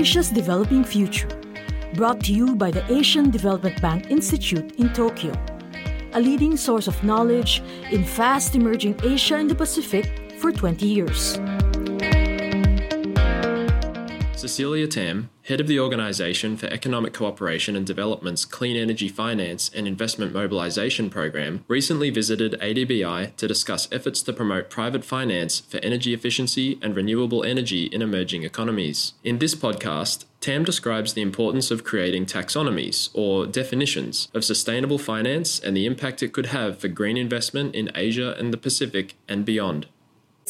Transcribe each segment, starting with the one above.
Asia's Developing Future, brought to you by the Asian Development Bank Institute in Tokyo, a leading source of knowledge in fast emerging Asia and the Pacific for 20 years. Cecilia Tam, head of the Organisation for Economic Cooperation and Development's Clean Energy Finance and Investment Mobilisation program, recently visited ADBI to discuss efforts to promote private finance for energy efficiency and renewable energy in emerging economies. In this podcast, Tam describes the importance of creating taxonomies, or definitions, of sustainable finance and the impact it could have for green investment in Asia and the Pacific and beyond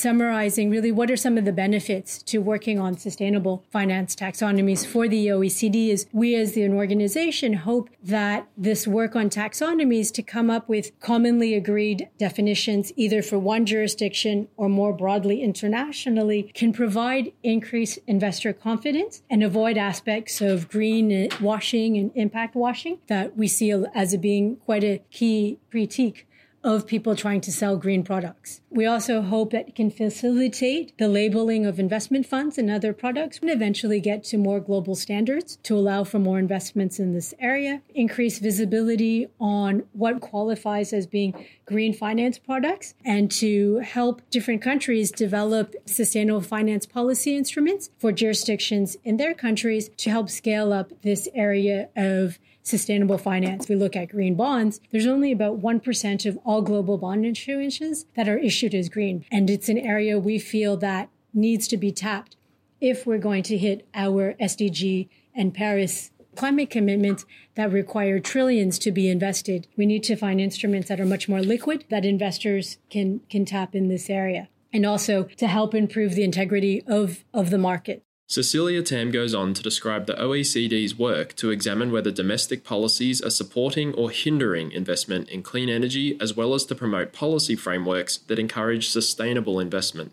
summarizing really what are some of the benefits to working on sustainable finance taxonomies for the OECD is we as an organization hope that this work on taxonomies to come up with commonly agreed definitions either for one jurisdiction or more broadly internationally can provide increased investor confidence and avoid aspects of green washing and impact washing that we see as being quite a key critique of people trying to sell green products. We also hope that it can facilitate the labeling of investment funds and other products and eventually get to more global standards to allow for more investments in this area, increase visibility on what qualifies as being green finance products, and to help different countries develop sustainable finance policy instruments for jurisdictions in their countries to help scale up this area of sustainable finance, we look at green bonds, there's only about 1% of all global bond issuances that are issued as green. And it's an area we feel that needs to be tapped if we're going to hit our SDG and Paris climate commitments that require trillions to be invested. We need to find instruments that are much more liquid that investors can can tap in this area and also to help improve the integrity of, of the market. Cecilia Tam goes on to describe the OECD's work to examine whether domestic policies are supporting or hindering investment in clean energy, as well as to promote policy frameworks that encourage sustainable investment.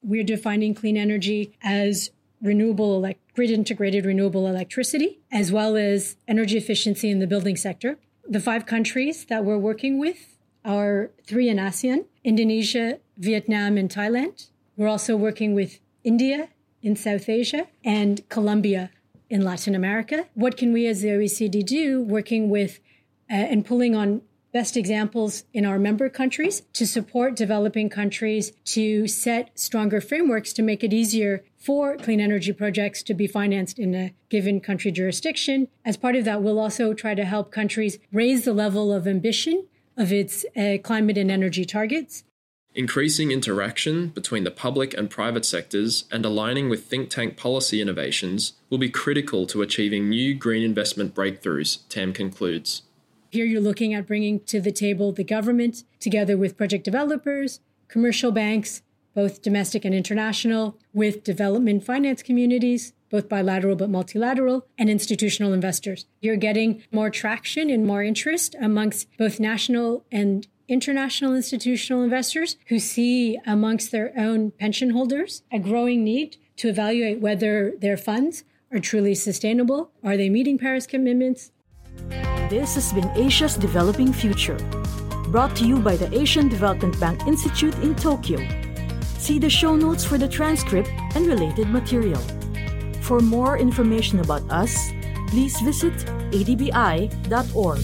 We're defining clean energy as renewable, grid integrated renewable electricity, as well as energy efficiency in the building sector. The five countries that we're working with are three in ASEAN Indonesia, Vietnam, and Thailand. We're also working with India, in South Asia and Colombia in Latin America. What can we as the OECD do working with uh, and pulling on best examples in our member countries to support developing countries to set stronger frameworks to make it easier for clean energy projects to be financed in a given country jurisdiction. As part of that, we'll also try to help countries raise the level of ambition of its uh, climate and energy targets Increasing interaction between the public and private sectors and aligning with think tank policy innovations will be critical to achieving new green investment breakthroughs, Tam concludes. Here you're looking at bringing to the table the government together with project developers, commercial banks, both domestic and international, with development finance communities, both bilateral but multilateral, and institutional investors. You're getting more traction and more interest amongst both national and international institutional investors who see amongst their own pension holders a growing need to evaluate whether their funds are truly sustainable. Are they meeting Paris commitments? This has been Asia's Developing Future, brought to you by the Asian Development Bank Institute in Tokyo. See the show notes for the transcript and related material. For more information about us, please visit adbi.org.